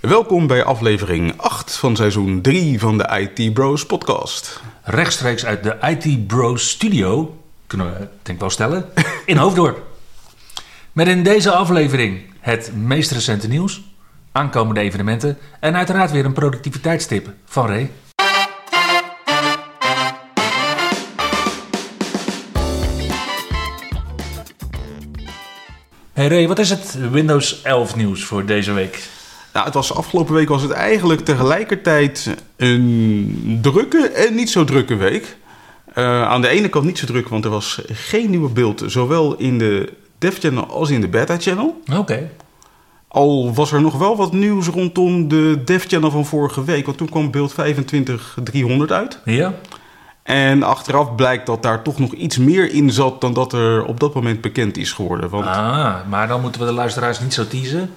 Welkom bij aflevering 8 van seizoen 3 van de IT Bros podcast. Rechtstreeks uit de IT Bros Studio, kunnen we denk ik wel stellen, in Hoofddorp. Met in deze aflevering het meest recente nieuws, aankomende evenementen en uiteraard weer een productiviteitstip van Ray. Hey Ray, wat is het Windows 11 nieuws voor deze week? Nou, het was afgelopen week was het eigenlijk tegelijkertijd een drukke en niet zo drukke week. Eh, aan de ene kant niet zo druk, want er was geen nieuwe beeld, zowel in de dev channel als in de beta channel. Oké. Al was er nog wel wat nieuws rondom de dev channel van vorige week, want toen kwam beeld 25300 uit. Ja? En achteraf blijkt dat daar toch nog iets meer in zat dan dat er op dat moment bekend is geworden. Want Ah, maar dan moeten we de luisteraars niet zo teasen.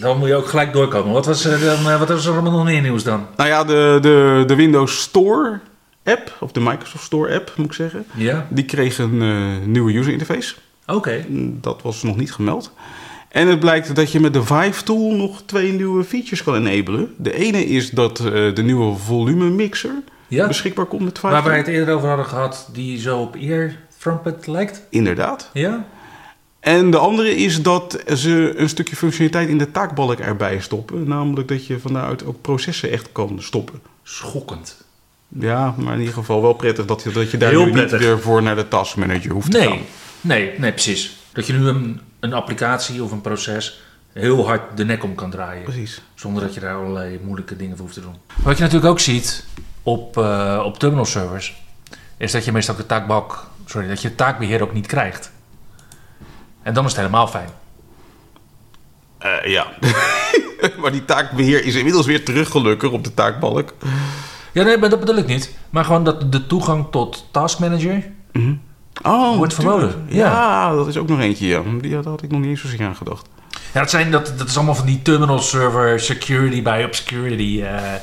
Dan moet je ook gelijk doorkomen. Wat was er, dan, eh, wat was er allemaal nog meer nieuws dan? Nou ja, de, de, de Windows Store app, of de Microsoft Store app moet ik zeggen, Ja? die kreeg een eh, nieuwe user interface. Oké. Dat was nog niet gemeld. En het blijkt dat je met de Vive tool nog twee nieuwe features kan enabelen. De ene is dat eh, de nieuwe volume mixer Ja? beschikbaar komt met Vive. Waar wij het eerder over hadden gehad, die zo op ear trumpet lijkt. Inderdaad. Ja? En de andere is dat ze een stukje functionaliteit in de taakbalk erbij stoppen. Namelijk dat je van daaruit ook processen echt kan stoppen. Schokkend. Ja, maar in ieder geval wel prettig dat je, dat je daar nu niet weer voor naar de task manager hoeft te gaan. Nee, nee, precies. Dat je nu een, een applicatie of een proces heel hard de nek om kan draaien. Precies. Zonder dat je daar allerlei moeilijke dingen voor hoeft te doen. Wat je natuurlijk ook ziet op, eh, op terminal servers, is dat je meestal de taakbalk, sorry, dat je het taakbeheer ook niet krijgt. En dan is het helemaal fijn. Eh, ja. maar die taakbeheer is inmiddels weer terug gelukkig op de taakbalk. Ja, nee, maar dat bedoel ik niet. Maar gewoon dat de toegang tot Task Manager. Oh, Wordt verboden, ja. Ja. dat is ook nog eentje. Ja. Die had, had ik nog niet eens zozeer aan gedacht. Ja, dat, zijn, dat, dat is allemaal van die terminal server security bij obscurity. eh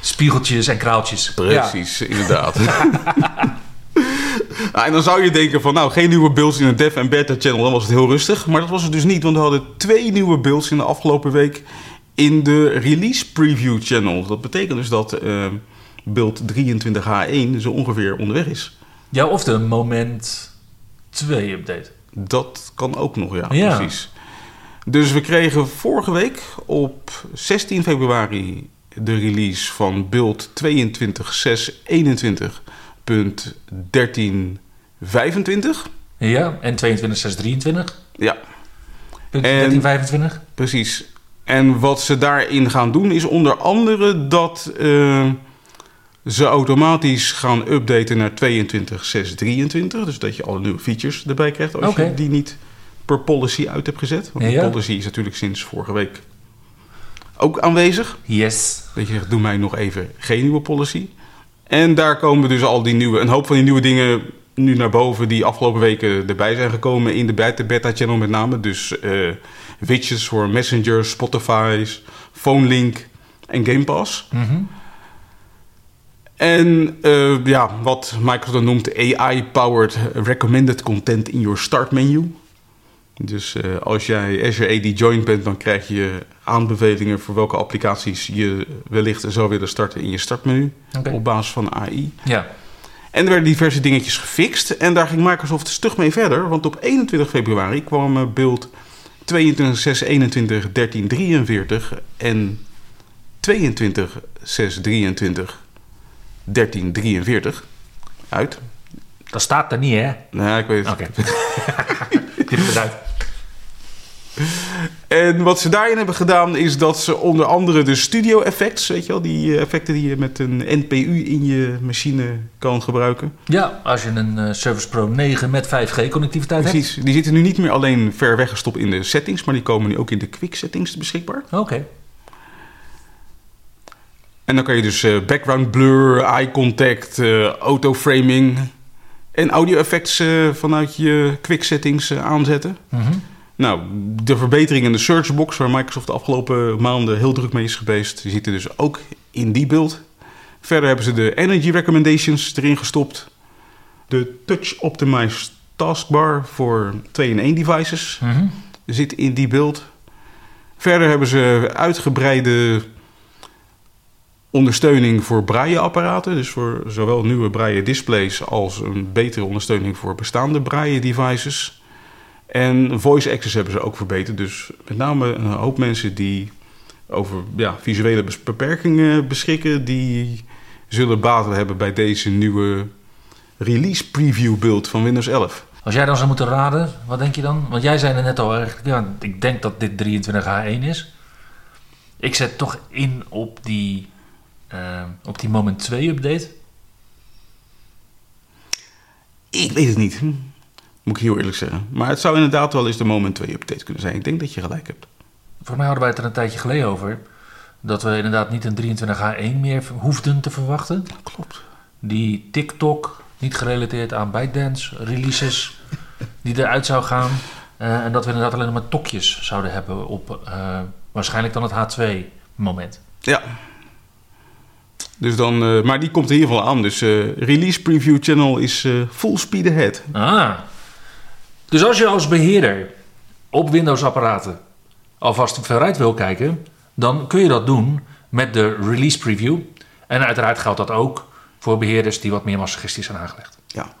spiegeltjes en kraaltjes. Precies, inderdaad. En dan zou je denken van, nou, geen nieuwe builds in de dev en beta channel, dan was het heel rustig. Maar dat was het dus niet, want we hadden twee nieuwe builds in de afgelopen week in de release preview channel. Dat betekent dus dat eh, build 23H1 zo ongeveer onderweg is. Ja. of de Moment 2 update. Dat kan ook nog, ja, Ja. precies. Dus we kregen vorige week op 16 februari de release van build 22.621.1325. Ja, en 22623. Ja, Punt En- 1325. precies. En wat ze daarin gaan doen is onder andere dat eh, ze automatisch gaan updaten naar 22.623. Dus dat je alle nieuwe features erbij krijgt als je die niet per policy uit hebt gezet. Want Ja. die policy is natuurlijk sinds vorige week ook aanwezig. Yes. Dat je zegt, doe mij nog even geen nieuwe policy. En daar komen dus al die nieuwe, een hoop van die nieuwe dingen nu naar boven die afgelopen weken erbij zijn gekomen in de beta, beta channel met name. Dus eh, widgets voor Messenger, Spotify's, PhoneLink en Game Pass. Mhm. En eh, ja, wat Microsoft noemt AI-powered recommended content in your start menu. Dus eh, als jij Azure AD joined bent, dan krijg je aanbevelingen voor welke applicaties je wellicht zou willen starten in je startmenu. Oké. Op basis van AI. Ja. En er werden diverse dingetjes gefixt. En daar ging Microsoft stug mee verder. Want op 21 februari kwam beeld 22.621.1343 en 22.623 1343 uit. Dat staat er niet, hè? Nou, ik weet het. Oké. En wat ze daarin hebben gedaan is dat ze onder andere de studio effects, weet je wel, die eh, effecten die je met een NPU in je machine kan gebruiken. Ja, als je een eh, Service Pro 9 met 5G connectiviteit Precies, die zitten nu niet meer alleen ver weggestopt in de settings, maar die komen nu ook in de quick settings beschikbaar. hebt. Oké. En dan kan je dus eh, background blur, eye contact, eh auto framing en audio effects eh, vanuit je quick settings eh, aanzetten. Mhm. Nou, de verbetering in de searchbox, waar Microsoft de afgelopen maanden heel druk mee is geweest, die zitten dus ook in die beeld. Verder hebben ze de energy recommendations erin gestopt. De touch optimized taskbar voor 2-in-1 devices Mhm. zit in die beeld. Verder hebben ze uitgebreide ondersteuning voor braille-apparaten. Dus voor zowel nieuwe braille-displays als een betere ondersteuning voor bestaande braille-devices. En voice access hebben ze ook verbeterd. Dus met name een hoop mensen die over ja, visuele beperkingen beschikken... die zullen baat hebben bij deze nieuwe release preview build van Windows 11. Als jij dan zou moeten raden, wat denk je dan? Want jij zei er net al ja, ik denk dat dit 23H1 is. Ik zet toch in op die, eh, op die Moment 2 update. Ik weet het niet. Hm. Moet ik heel eerlijk zeggen. Maar het zou inderdaad wel eens de Moment 2 update kunnen zijn. Ik denk dat je gelijk hebt. Volgens mij hadden wij het er een tijdje geleden over. Dat we inderdaad niet een 23H1 meer hoefden te verwachten. Klopt. Die TikTok, niet gerelateerd aan ByteDance releases, die eruit zou gaan. Eh, en dat we inderdaad alleen nog maar tokjes zouden hebben op eh, waarschijnlijk dan het H2 moment. Ja. Dus dan, eh, maar die komt in ieder geval aan. Dus eh, release preview channel is eh, full speed ahead. Ah. Dus als je als beheerder op Windows-apparaten alvast vooruit wil kijken, dan kun je dat doen met de release preview. En uiteraard geldt dat ook voor beheerders die wat meer massagistisch zijn aangelegd. Ja.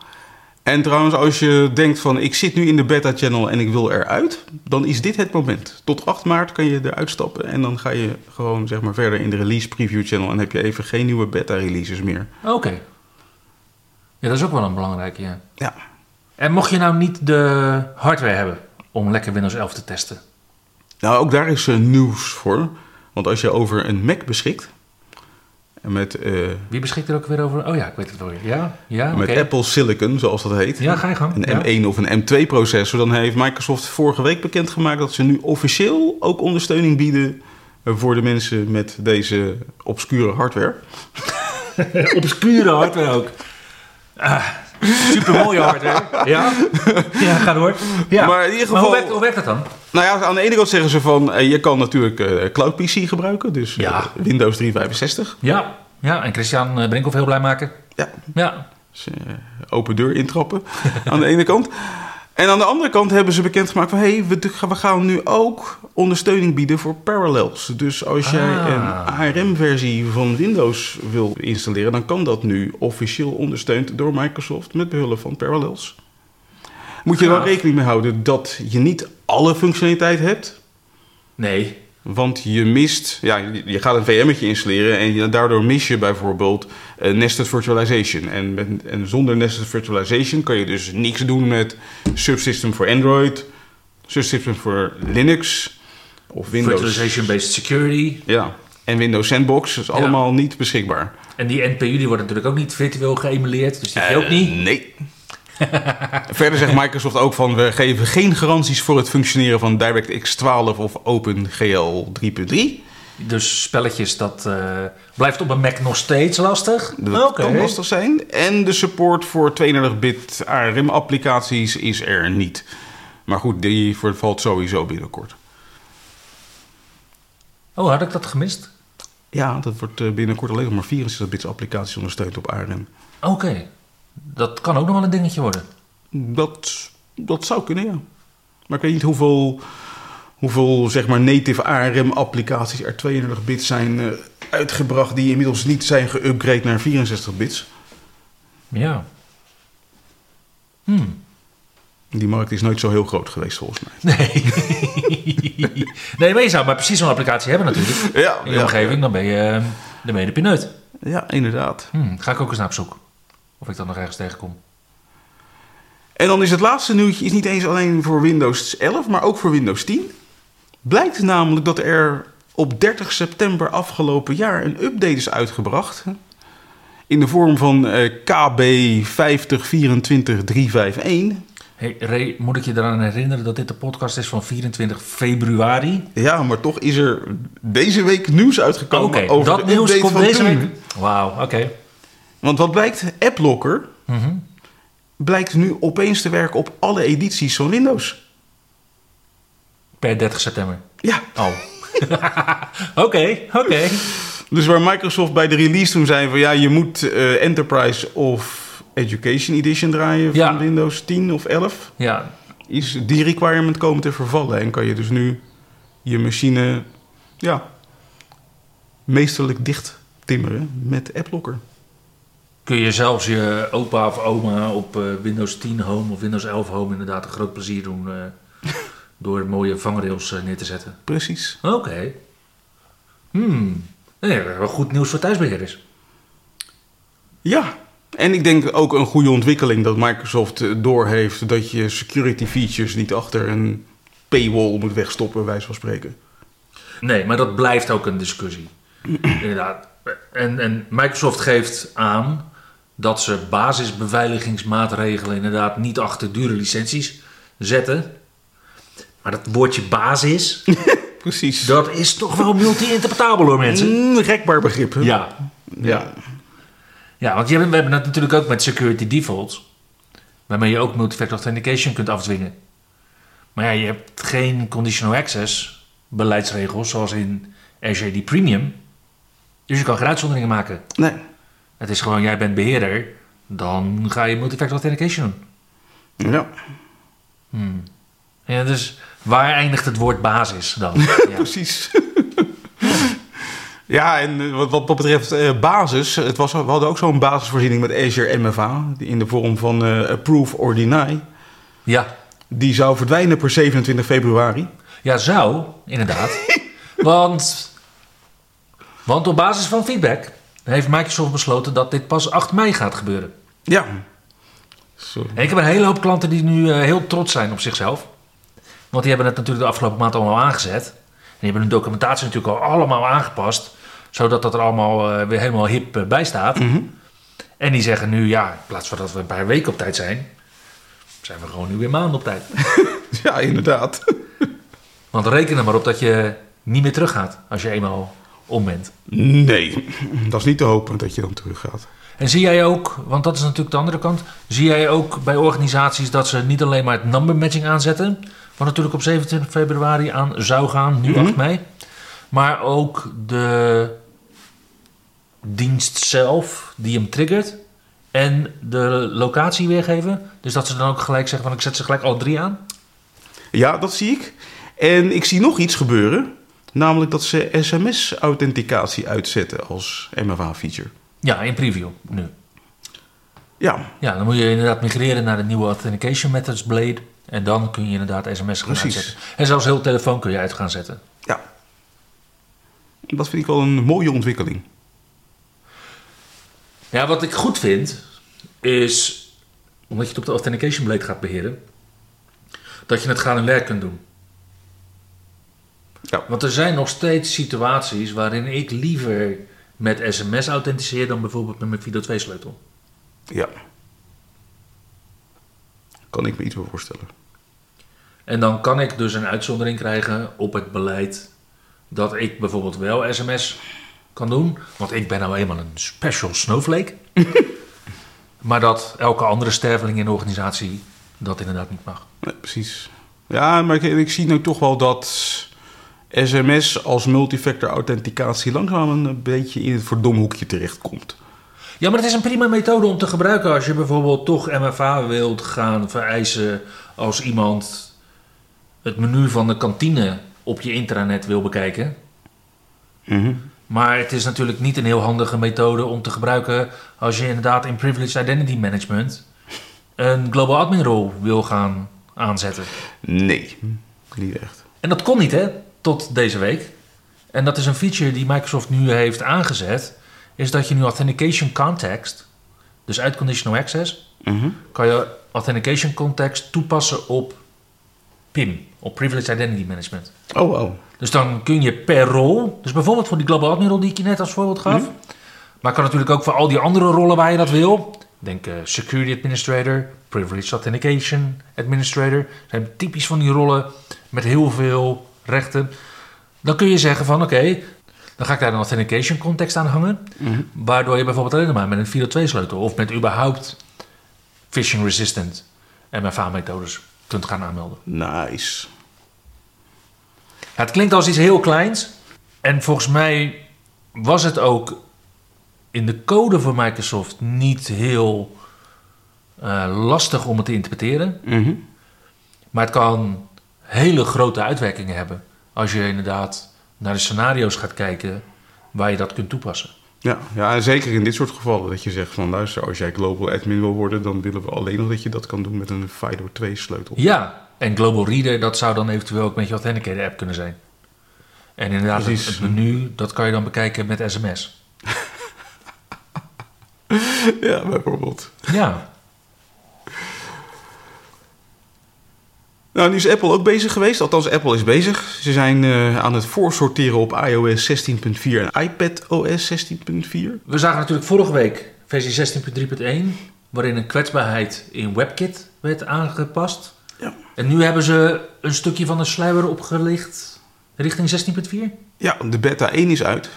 En trouwens, als je denkt van ik zit nu in de beta channel en ik wil eruit, dan is dit het moment. Tot 8 maart kan je eruit stappen en dan ga je gewoon zeg maar verder in de release preview channel en heb je even geen nieuwe beta releases meer. Oké. Ja, dat is ook wel een belangrijke, ja. Ja. En mocht je nou niet de hardware hebben om lekker Windows 11 te testen? Nou, ook daar is eh, nieuws voor. Want als je over een Mac beschikt, met, eh, Wie beschikt er ook weer over? Oh ja, ik weet het wel weer. Ja, ja, met Apple Silicon, zoals dat heet, Ja, ga je gang. een Ja. M1 of een M2-processor, dan heeft Microsoft vorige week bekendgemaakt dat ze nu officieel ook ondersteuning bieden eh, voor de mensen met deze obscure hardware. Obscure hardware ook. Ah, super mooie hardware. Ja? Ja, ga door. Ja. Maar in ieder geval- hoe, werkt, hoe werkt dat dan? Nou ja, aan de ene kant zeggen ze van, eh, je kan natuurlijk eh, Cloud PC gebruiken, dus eh, Ja. Windows 365. Ja, ja en Christian Brinkhoff heel blij maken. Ja, Ja. Dus, open deur intrappen aan de ene kant. En aan de andere kant hebben ze bekendgemaakt van... hé, hey, we, we gaan nu ook ondersteuning bieden voor Parallels. Dus als jij Ah. een ARM-versie van Windows wil installeren... dan kan dat nu officieel ondersteund door Microsoft met behulp van Parallels. Moet je er wel rekening mee houden dat je niet alle functionaliteit hebt... Nee. Want je mist, ja, je- gaat een VM'tje installeren en daardoor mis je bijvoorbeeld eh, nested virtualization. En, met, en zonder nested virtualization kan je dus niks doen met subsystem voor Android, subsystem voor Linux of Windows. Virtualization-based security. Ja, en Windows Sandbox is allemaal niet beschikbaar. En die NPU die wordt natuurlijk ook niet virtueel geëmuleerd. Dus die je ook Eh, niet. Nee. Verder zegt Microsoft ook van we geven geen garanties voor het functioneren van DirectX 12 of OpenGL 3.3. Dus spelletjes, dat eh, blijft op een Mac nog steeds lastig. Dat kan lastig zijn. En de support voor 32-bit ARM-applicaties is er niet. Maar goed, die vervalt sowieso binnenkort. Oh, had ik dat gemist? Ja, dat wordt eh, binnenkort alleen nog maar 64-bits applicaties ondersteund op ARM. Oké. Dat kan ook nog wel een dingetje worden. Dat, dat zou kunnen, ja. Maar ik weet niet hoeveel, hoeveel zeg maar, native ARM-applicaties er 32-bit zijn eh, uitgebracht... die inmiddels niet zijn geüpgrade naar 64-bits. Ja. Hmm. Die markt is nooit zo heel groot geweest, volgens mij. Nee. nee, maar je zou maar precies zo'n applicatie hebben natuurlijk. Ja, In je omgeving, dan ben je, eh, dan ben je de pineut. Ja, inderdaad. Hmm, ga ik ook eens naar op zoek. Of ik dan nog ergens tegenkom. En dan is het laatste nieuwtje is niet eens alleen voor Windows 11, maar ook voor Windows 10. Blijkt namelijk dat er op 30 september afgelopen jaar een update is uitgebracht. In de vorm van eh, KB 5024351. Hey, Ray, moet ik je eraan herinneren dat dit de podcast is van 24 februari? Ja, maar toch is er deze week nieuws uitgekomen Oké, over dat de nieuws update komt van deze toen. week. Wauw, oké. Want wat blijkt, AppLocker Mhm. blijkt nu opeens te werken op alle edities van Windows. Per 30 september. Ja, Oh. Oké, oké. dus waar Microsoft bij de release toen zei van ja, je moet eh, Enterprise of Education Edition draaien van Ja. Windows 10 of 11, Ja, is die requirement komen te vervallen en kan je dus nu je machine ja, meesterlijk dicht timmeren met AppLocker. Kun je zelfs je opa of oma op eh, Windows 10 Home of Windows 11 Home inderdaad een groot plezier doen eh, door mooie vangrails eh, neer te zetten. Precies. Oké. Hmm. Nee, wel goed nieuws voor thuisbeheerders. Ja, en ik denk ook een goede ontwikkeling dat Microsoft doorheeft dat je security features niet achter een paywall moet wegstoppen, bij wijze van spreken. Nee, maar dat blijft ook een discussie. Inderdaad. En, en Microsoft geeft aan dat ze basisbeveiligingsmaatregelen inderdaad niet achter dure licenties zetten. Maar dat woordje basis, Precies. dat is toch wel multi-interpretabel hoor mensen. Mm, rekbaar begrip. hè? Ja. ja. Ja, want je hebt- we hebben het natuurlijk ook met security defaults. Waarmee je ook multifactor authentication kunt afdwingen. Maar ja, je hebt geen conditional access beleidsregels zoals in Azure AD Premium. Dus je kan geen uitzonderingen maken. Nee. Het is gewoon, jij bent beheerder, dan ga je multifactor authentication doen. Ja, Hmm. Ja, dus waar eindigt het woord basis dan? Ja. precies. ja, en eh, wat, wat betreft eh, basis, het was, we hadden ook zo'n basisvoorziening met Azure MFA die in de vorm van eh, approve or deny. ja. Die zou verdwijnen per 27 februari. Ja, zou, inderdaad. want, want op basis van feedback heeft Microsoft besloten dat dit pas 8 mei gaat gebeuren. Ja. Zo. En ik heb een hele hoop klanten die nu eh, heel trots zijn op zichzelf. Want die hebben het natuurlijk de afgelopen maand allemaal aangezet. En die hebben hun documentatie natuurlijk al allemaal aangepast. Zodat dat er allemaal eh, weer helemaal hip eh, bij staat. Mhm. En die zeggen nu, ja, in plaats van dat we een paar weken op tijd zijn... zijn we gewoon nu weer maanden op tijd. Ja, inderdaad. Want reken er maar op dat je niet meer teruggaat als je eenmaal om bent. Nee, dat is niet te hopen dat je dan teruggaat. En zie jij ook, want dat is natuurlijk de andere kant, zie jij ook bij organisaties dat ze niet alleen maar het number matching aanzetten, wat natuurlijk op 27 februari aan zou gaan, nu Mhm. 8 mei, maar ook de dienst zelf die hem triggert en de locatie weergeven. Dus dat ze dan ook gelijk zeggen van ik zet ze gelijk alle drie aan. Ja, dat zie ik. En ik zie nog iets gebeuren. Namelijk dat ze sms-authenticatie uitzetten als MFA-feature. Ja, in preview nu. Ja, Ja, dan moet je inderdaad migreren naar de nieuwe Authentication Methods Blade. En dan kun je inderdaad sms gaan Precies. uitzetten. En zelfs heel telefoon kun je uit gaan zetten. ja. Dat vind ik wel een mooie ontwikkeling. Ja, wat ik goed vind, is omdat je het op de Authentication Blade gaat beheren, dat je het gaan en werk kunt doen. Ja. Want er zijn nog steeds situaties waarin ik liever met sms authenticeer dan bijvoorbeeld met mijn Fido 2 sleutel. Ja. Kan ik me iets bij voorstellen. En dan kan ik dus een uitzondering krijgen op het beleid dat ik bijvoorbeeld wel sms kan doen. Want ik ben nou eenmaal een special snowflake. maar dat elke andere sterveling in de organisatie dat inderdaad niet mag. Nee, precies. Ja, maar ik, ik zie nu toch wel dat sms als multifactor authenticatie langzaam een beetje in het verdomhoekje terechtkomt. Ja, maar het is een prima methode om te gebruiken als je bijvoorbeeld toch MFA wilt gaan vereisen als iemand het menu van de kantine op je intranet wil bekijken. Mhm. Maar het is natuurlijk niet een heel handige methode om te gebruiken als je inderdaad in Privileged Identity Management een Global Admin rol wil gaan aanzetten. Nee, niet echt. En dat kon niet, hè, tot deze week. En dat is een feature die Microsoft nu heeft aangezet, is dat je nu Authentication Context, dus uit Conditional Access, Mhm. kan je Authentication Context toepassen op PIM, op Privileged Identity Management. Oh, wow. Dus dan kun je per rol, dus bijvoorbeeld voor die Global Admin rol die ik je net als voorbeeld gaf, maar kan natuurlijk ook voor al die andere rollen waar je dat wil, Denk eh, Security Administrator, Privileged Authentication Administrator. zijn typisch van die rollen met heel veel rechten. Dan kun je zeggen van oké, dan ga ik daar een authentication context aan hangen. Waardoor je bijvoorbeeld alleen maar met een 402 sleutel of met überhaupt phishing resistant MFA-methodes kunt gaan aanmelden. Nice. Ja, het klinkt als iets heel kleins. En volgens mij was het ook in de code van Microsoft niet heel eh, lastig om het te interpreteren. Mhm. Maar het kan hele grote uitwerkingen hebben. Als je inderdaad naar de scenario's gaat kijken waar je dat kunt toepassen. Ja, ja, en zeker in dit soort gevallen dat je zegt van luister, als jij global admin wil worden, dan willen we alleen nog dat je dat kan doen met een FIDO 2 sleutel. Ja, en Global Reader, dat zou dan eventueel ook met je Authenticator app kunnen zijn. En inderdaad, het, Precies. het menu, dat kan je dan bekijken met sms. Ja, bijvoorbeeld. Ja, Nou, nu is Apple ook bezig geweest. Althans, Apple is bezig. Ze zijn eh, aan het voorsorteren op iOS 16.4 en iPadOS 16.4. we zagen natuurlijk vorige week versie 16.3.1, waarin een kwetsbaarheid in WebKit werd aangepast. Ja. En nu hebben ze een stukje van de sluier opgelicht richting 16.4. Ja, de beta 1 is uit.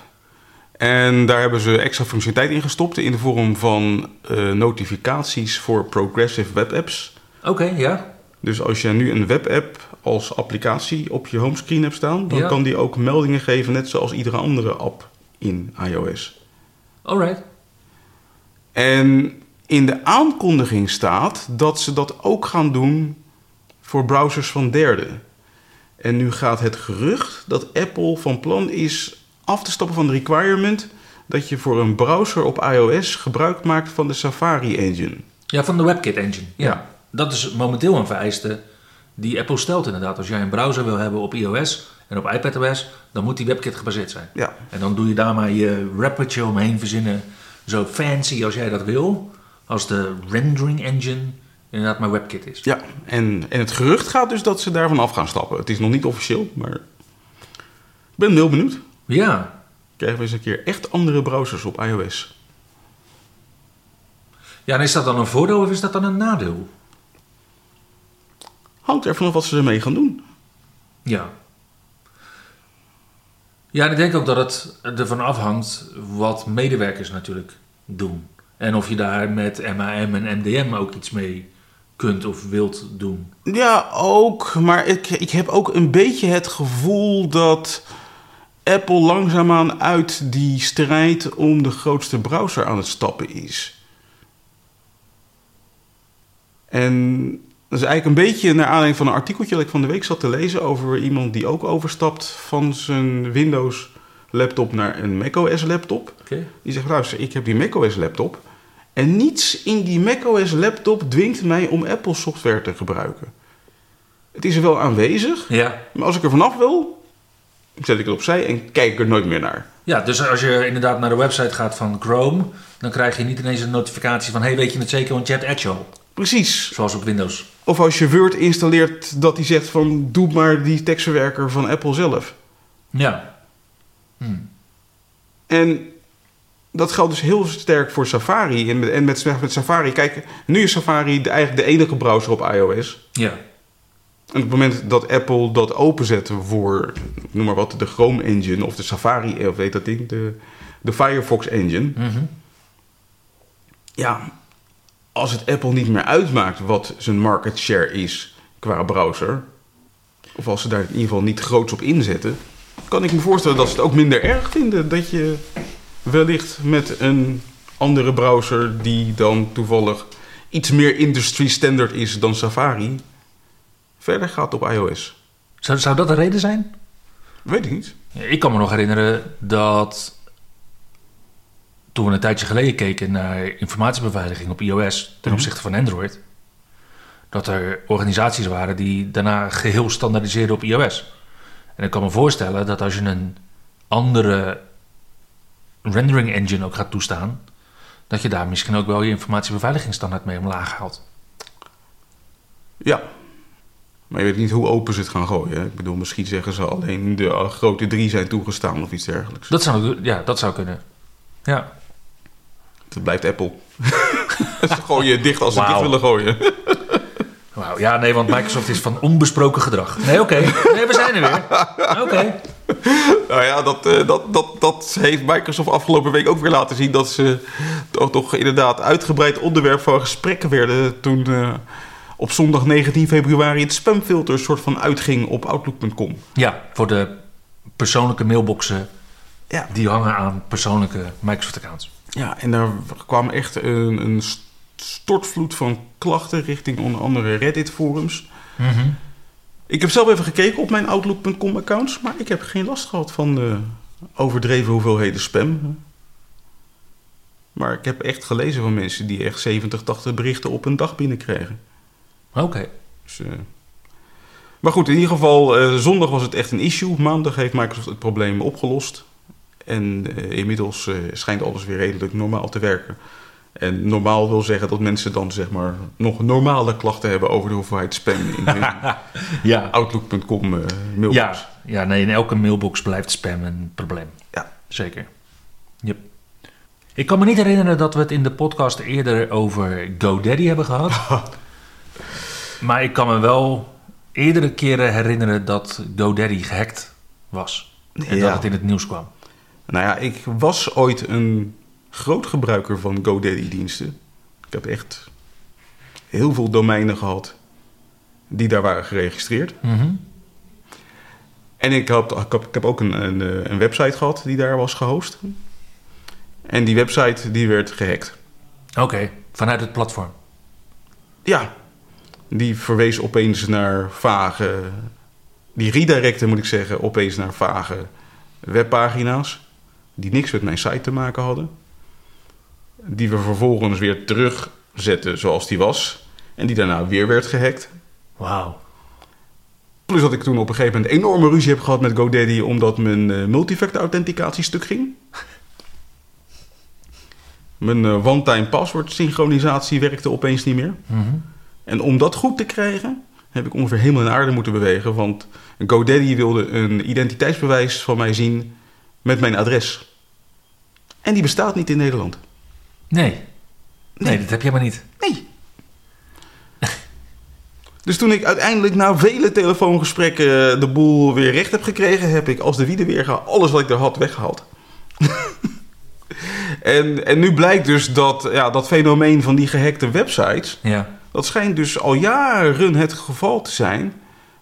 En daar hebben ze extra functionaliteit in gestopt in de vorm van eh, notificaties voor progressive web apps. Oké, ja. Dus als je nu een webapp als applicatie op je homescreen hebt staan, dan Ja. kan die ook meldingen geven, net zoals iedere andere app in iOS. Alright. En in de aankondiging staat dat ze dat ook gaan doen voor browsers van derden. En nu gaat het gerucht dat Apple van plan is af te stappen van de requirement dat je voor een browser op iOS gebruik maakt van de Safari engine. Ja, van de WebKit engine. Ja. Ja. Dat is momenteel een vereiste die Apple stelt inderdaad. Als jij een browser wil hebben op iOS en op iPadOS, dan moet die WebKit gebaseerd zijn. Ja, En dan doe je daar maar je wrappertje omheen verzinnen. Zo fancy als jij dat wil. Als de rendering engine inderdaad maar WebKit is. ja. En, en het gerucht gaat dus dat ze daarvan af gaan stappen. Het is nog niet officieel, maar ik ben heel benieuwd. Ja. Krijgen we eens een keer echt andere browsers op iOS? Ja, en is dat dan een voordeel of is dat dan een nadeel? Hangt er vanaf wat ze ermee gaan doen. Ja. Ja, en ik denk ook dat het ervan afhangt wat medewerkers natuurlijk doen. En of je daar met MAM en MDM ook iets mee kunt of wilt doen. Ja, ook. Maar ik, ik heb ook een beetje het gevoel dat Apple langzaamaan uit die strijd om de grootste browser aan het stappen is. En dat is eigenlijk een beetje naar aanleiding van een artikeltje dat ik van de week zat te lezen over iemand die ook overstapt van zijn Windows laptop naar een macOS laptop. Die zegt, luister, ik heb die macOS laptop. En niets in die macOS laptop dwingt mij om Apple software te gebruiken. Het is er wel aanwezig, Ja. maar als ik er vanaf wil, zet ik het opzij en kijk ik er nooit meer naar. ja, dus als je inderdaad naar de website gaat van Chrome, dan krijg je niet ineens een notificatie van: hey, weet je het zeker, want je hebt Edge al. Precies. Zoals op Windows. Of als je Word installeert, dat hij zegt van, doe maar die tekstverwerker van Apple zelf. Ja. Hm. En dat geldt dus heel sterk voor Safari. En met, en met, met Safari, kijk, nu is Safari de, eigenlijk de enige browser op iOS. Ja. En op het moment dat Apple dat openzet voor, noem maar wat, de Chrome engine of de Safari, of weet dat ding, de, de Firefox engine. Mhm. Ja, als het Apple niet meer uitmaakt wat zijn market share is qua browser, of als ze daar in ieder geval niet groots op inzetten, kan ik me voorstellen dat ze het ook minder erg vinden dat je wellicht met een andere browser die dan toevallig iets meer industry standard is dan Safari, verder gaat op iOS. Zou, zou dat de reden zijn? Weet ik niet. Ik kan me nog herinneren dat toen we een tijdje geleden keken naar informatiebeveiliging op iOS ten Mhm. opzichte van Android, dat er organisaties waren die daarna geheel standaardiseerden op iOS. En ik kan me voorstellen dat als je een andere rendering engine ook gaat toestaan, dat je daar misschien ook wel je informatiebeveiligingsstandaard mee omlaag haalt. Ja. Maar je weet niet hoe open ze het gaan gooien. hè? Ik bedoel, misschien zeggen ze alleen de eh, grote drie zijn toegestaan of iets dergelijks. Dat zou, ja, dat zou kunnen. Ja. Dat blijft Apple. Ze gooien je dicht als ze dicht willen gooien. Wauw, ja, nee, want Microsoft is van onbesproken gedrag. Nee, oké. Nee, we zijn er weer. Oké. Nou ja, dat, eh, dat, dat, dat heeft Microsoft afgelopen week ook weer laten zien. Dat ze toch, toch inderdaad uitgebreid onderwerp van gesprekken werden. Toen eh, op zondag 19 februari het spamfilter soort van uitging op Outlook.com. Ja, voor de persoonlijke mailboxen Ja. die hangen aan persoonlijke Microsoft-accounts. Ja, en daar kwam echt een, een stortvloed van klachten richting onder andere Reddit-forums. Ik heb zelf even gekeken op mijn Outlook.com-accounts, maar ik heb geen last gehad van de overdreven hoeveelheden spam. Maar ik heb echt gelezen van mensen die echt 70, 80 berichten op een dag binnenkregen. Oké. Dus, eh, Maar goed, in ieder geval, eh, zondag was het echt een issue. Maandag heeft Microsoft het probleem opgelost. En eh, inmiddels eh, schijnt alles weer redelijk normaal te werken. En normaal wil zeggen dat mensen dan zeg maar nog normale klachten hebben over de hoeveelheid spam in hun Ja. Outlook.com eh, mailbox. Ja, ja, nee, in elke mailbox blijft spam een probleem. Ja. Zeker. Yep. Ik kan me niet herinneren dat we het in de podcast eerder over GoDaddy hebben gehad. maar ik kan me wel eerdere keren herinneren dat GoDaddy gehackt was. En Ja. dat het in het nieuws kwam. Nou ja, ik was ooit een groot gebruiker van GoDaddy-diensten. Ik heb echt heel veel domeinen gehad die daar waren geregistreerd. Mhm. En ik, had, ik, heb, ik heb ook een, een, een website gehad die daar was gehost. En die website die werd gehackt. Oké, vanuit het platform. Ja, die verwees opeens naar vage... Die redirecte, moet ik zeggen, opeens naar vage webpagina's... die niks met mijn site te maken hadden. Die we vervolgens weer terugzetten zoals die was. En die daarna weer werd gehackt. Wauw. Plus dat ik toen op een gegeven moment enorme ruzie heb gehad met GoDaddy... omdat mijn eh, multifactor authenticatie stuk ging. Mijn eh, one-time password synchronisatie werkte opeens niet meer. Mhm. En om dat goed te krijgen, heb ik ongeveer hemel en aarde moeten bewegen. Want GoDaddy wilde een identiteitsbewijs van mij zien met mijn adres. En die bestaat niet in Nederland. Nee. nee. dat heb je maar niet. Nee. Dus toen ik uiteindelijk na vele telefoongesprekken eh, de boel weer recht heb gekregen, heb ik als de wiede weer alles wat ik er had weggehaald. en, en nu blijkt dus dat ja, dat fenomeen van die gehackte websites, Ja. dat schijnt dus al jaren het geval te zijn,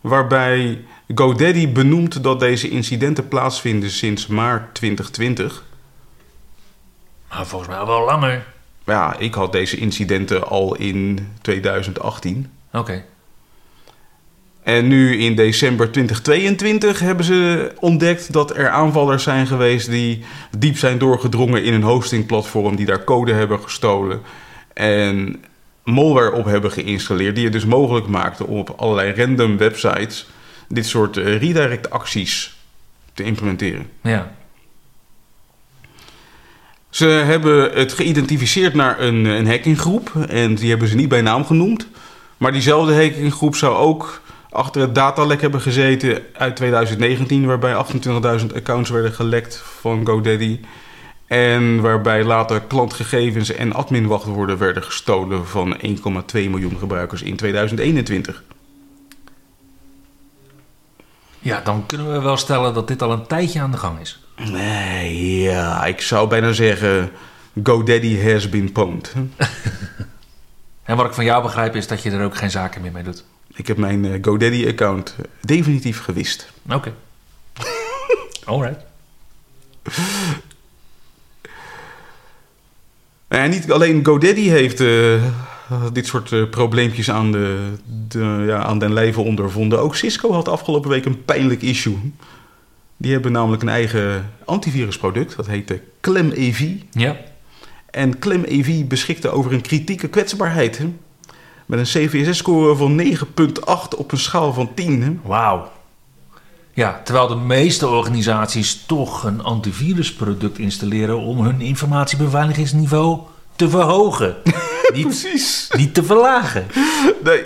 waarbij GoDaddy benoemt dat deze incidenten plaatsvinden sinds maart 2020. Maar volgens mij al wel langer. Ja, ik had deze incidenten al in 2018. Oké. En nu in december 2022 hebben ze ontdekt dat er aanvallers zijn geweest die diep zijn doorgedrongen in een hostingplatform, die daar code hebben gestolen en malware op hebben geïnstalleerd, die het dus mogelijk maakte om op allerlei random websites dit soort eh, redirect acties te implementeren. Ja. Ze hebben het geïdentificeerd naar een, een hackinggroep en die hebben ze niet bij naam genoemd. Maar diezelfde hackinggroep zou ook achter het datalek hebben gezeten uit 2019, waarbij 28.000 accounts werden gelekt van GoDaddy. En waarbij later klantgegevens en adminwachtwoorden werden gestolen van 1,2 miljoen gebruikers in 2021. Ja, dan kunnen we wel stellen dat dit al een tijdje aan de gang is. Nee, ja, ik zou bijna zeggen: GoDaddy has been pwned. En wat ik van jou begrijp is dat je er ook geen zaken meer mee doet. Ik heb mijn eh, GoDaddy-account definitief gewist. Oké. Alright. En niet alleen GoDaddy heeft eh, dit soort eh, probleempjes aan, de, de, ja, aan den lijve ondervonden. Ook Cisco had afgelopen week een pijnlijk issue. Die hebben namelijk een eigen antivirusproduct. Dat heet de ClemEV. Ja. En ClemEV beschikte over een kritieke kwetsbaarheid. hè. Met een CVSS-score van 9,8 op een schaal van 10. hè. Wauw. Ja, terwijl de meeste organisaties toch een antivirusproduct installeren om hun informatiebeveiligingsniveau te verhogen. niet, Precies. niet te verlagen. Nee.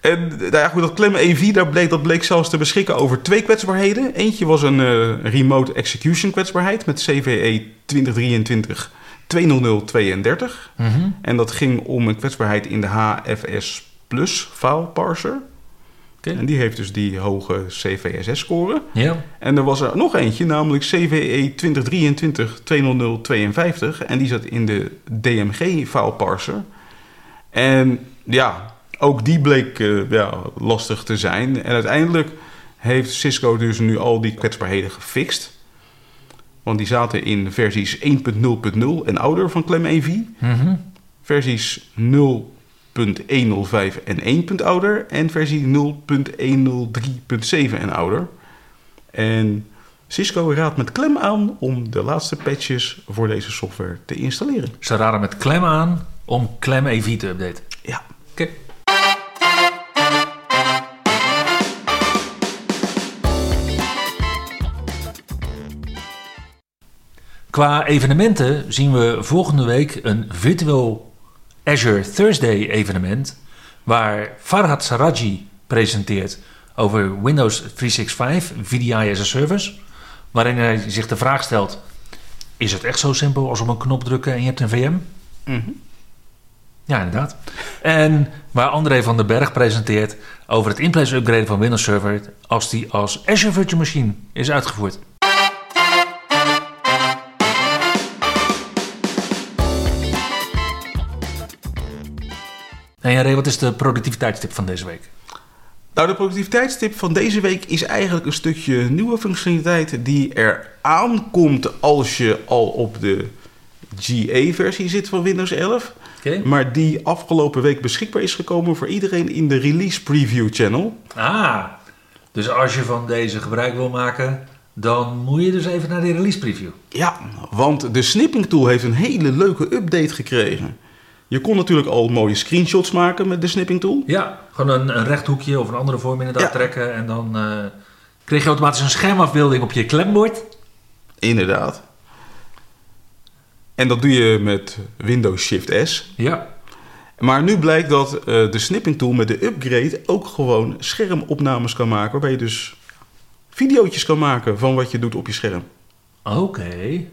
En nou ja, goed, dat Clem EV, daar bleek, dat bleek zelfs te beschikken over twee kwetsbaarheden. Eentje was een eh, remote execution kwetsbaarheid met CVE 2023 20032. Mhm. En dat ging om een kwetsbaarheid in de HFS Plus file parser. En die heeft dus die hoge CVSS-score. Ja. En er was er nog eentje, namelijk CVE 2023-20052. En die zat in de DMG-file parser. En ja, ook die bleek eh, ja, lastig te zijn. En uiteindelijk heeft Cisco dus nu al die kwetsbaarheden gefixt. Want die zaten in versies 1.0.0 en ouder van ClemEV. Mhm. Versies 0.105 en 1 punt ouder. En versie 0.103.7 en ouder. En Cisco raadt met klem aan om de laatste patches voor deze software te installeren. Ze raden met klem aan om klem EV te updaten. Ja. Oké. Qua evenementen zien we volgende week een virtueel Azure Thursday evenement waar Farhad Saraji presenteert over Windows 365 VDI as a Service, waarin hij zich de vraag stelt: is het echt zo simpel als op een knop drukken en je hebt een VM? Ja, inderdaad. En waar André van den Berg presenteert over het in-place upgraden van Windows Server als die als Azure Virtual Machine is uitgevoerd. En Jaré, wat is de productiviteitstip van deze week? Nou, de productiviteitstip van deze week is eigenlijk een stukje nieuwe functionaliteit die er aankomt als je al op de GA-versie zit van Windows 11. Oké. Maar die afgelopen week beschikbaar is gekomen voor iedereen in de Release Preview Channel. Ah, dus als je van deze gebruik wil maken, dan moet je dus even naar de release preview. Ja, want de snipping tool heeft een hele leuke update gekregen. Je kon natuurlijk al mooie screenshots maken met de snipping tool. Ja, gewoon een, een rechthoekje of een andere vorm inderdaad Ja. trekken en dan eh, kreeg je automatisch een schermafbeelding op je klembord. Inderdaad. En dat doe je met Windows Shift S. Ja, Maar nu blijkt dat eh, de snipping tool met de upgrade ook gewoon schermopnames kan maken. Waarbij je dus videootjes kan maken van wat je doet op je scherm. oké.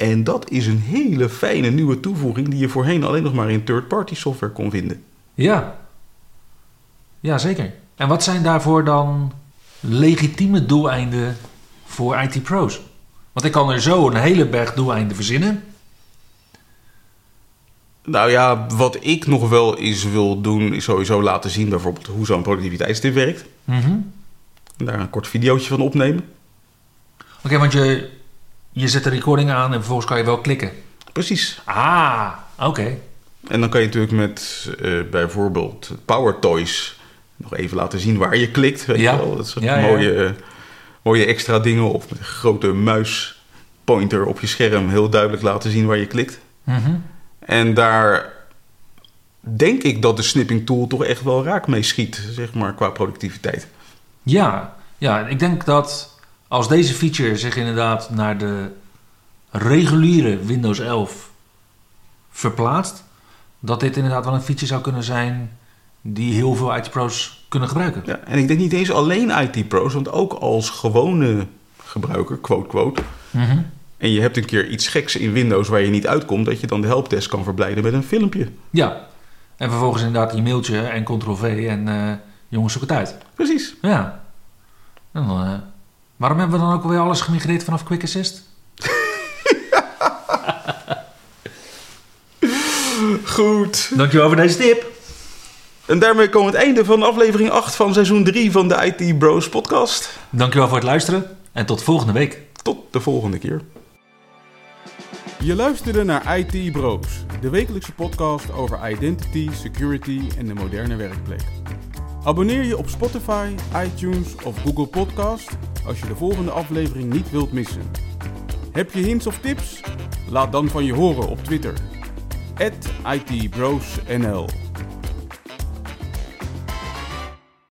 En dat is een hele fijne nieuwe toevoeging die je voorheen alleen nog maar in third-party software kon vinden. Ja. Ja, zeker. En wat zijn daarvoor dan legitieme doeleinden voor IT-pro's? Want ik kan er zo een hele berg doeleinden verzinnen. Nou ja, wat ik nog wel eens wil doen, is sowieso laten zien bijvoorbeeld hoe zo'n productiviteitstip werkt. Mhm. Daar een kort videootje van opnemen. Oké, want je, je zet de recording aan en vervolgens kan je wel klikken. Precies. Ah, oké. En dan kan je natuurlijk met eh, bijvoorbeeld Power Toys nog even laten zien waar je klikt. Weet Ja. je wel? Dat Ja, ja. mooie, mooie extra dingen. Of met een grote muispointer op je scherm heel duidelijk laten zien waar je klikt. Mhm. En daar denk ik dat de snipping tool toch echt wel raak mee schiet, zeg maar, qua productiviteit. Ja, ja, ik denk dat als deze feature zich inderdaad naar de reguliere Windows 11 verplaatst, dat dit inderdaad wel een feature zou kunnen zijn die heel veel IT-pro's kunnen gebruiken. Ja, en ik denk niet eens alleen IT-pro's, want ook als gewone gebruiker, quote quote. Mhm. En je hebt een keer iets geks in Windows waar je niet uitkomt, dat je dan de helpdesk kan verblijden met een filmpje. Ja, en vervolgens inderdaad je mailtje en ctrl-v en eh, jongens zoek het uit. Precies. Ja. En dan, eh, waarom hebben we dan ook alweer alles gemigreerd vanaf Quick Assist? Goed. Dankjewel voor deze tip. En daarmee komen we het einde van aflevering 8 van seizoen 3 van de IT Bros podcast. Dankjewel voor het luisteren en tot volgende week. Tot de volgende keer. Je luisterde naar IT Bros, de wekelijkse podcast over identity, security en de moderne werkplek. Abonneer je op Spotify, iTunes of Google Podcast als je de volgende aflevering niet wilt missen. Heb je hints of tips? Laat dan van je horen op Twitter. @itbrosnl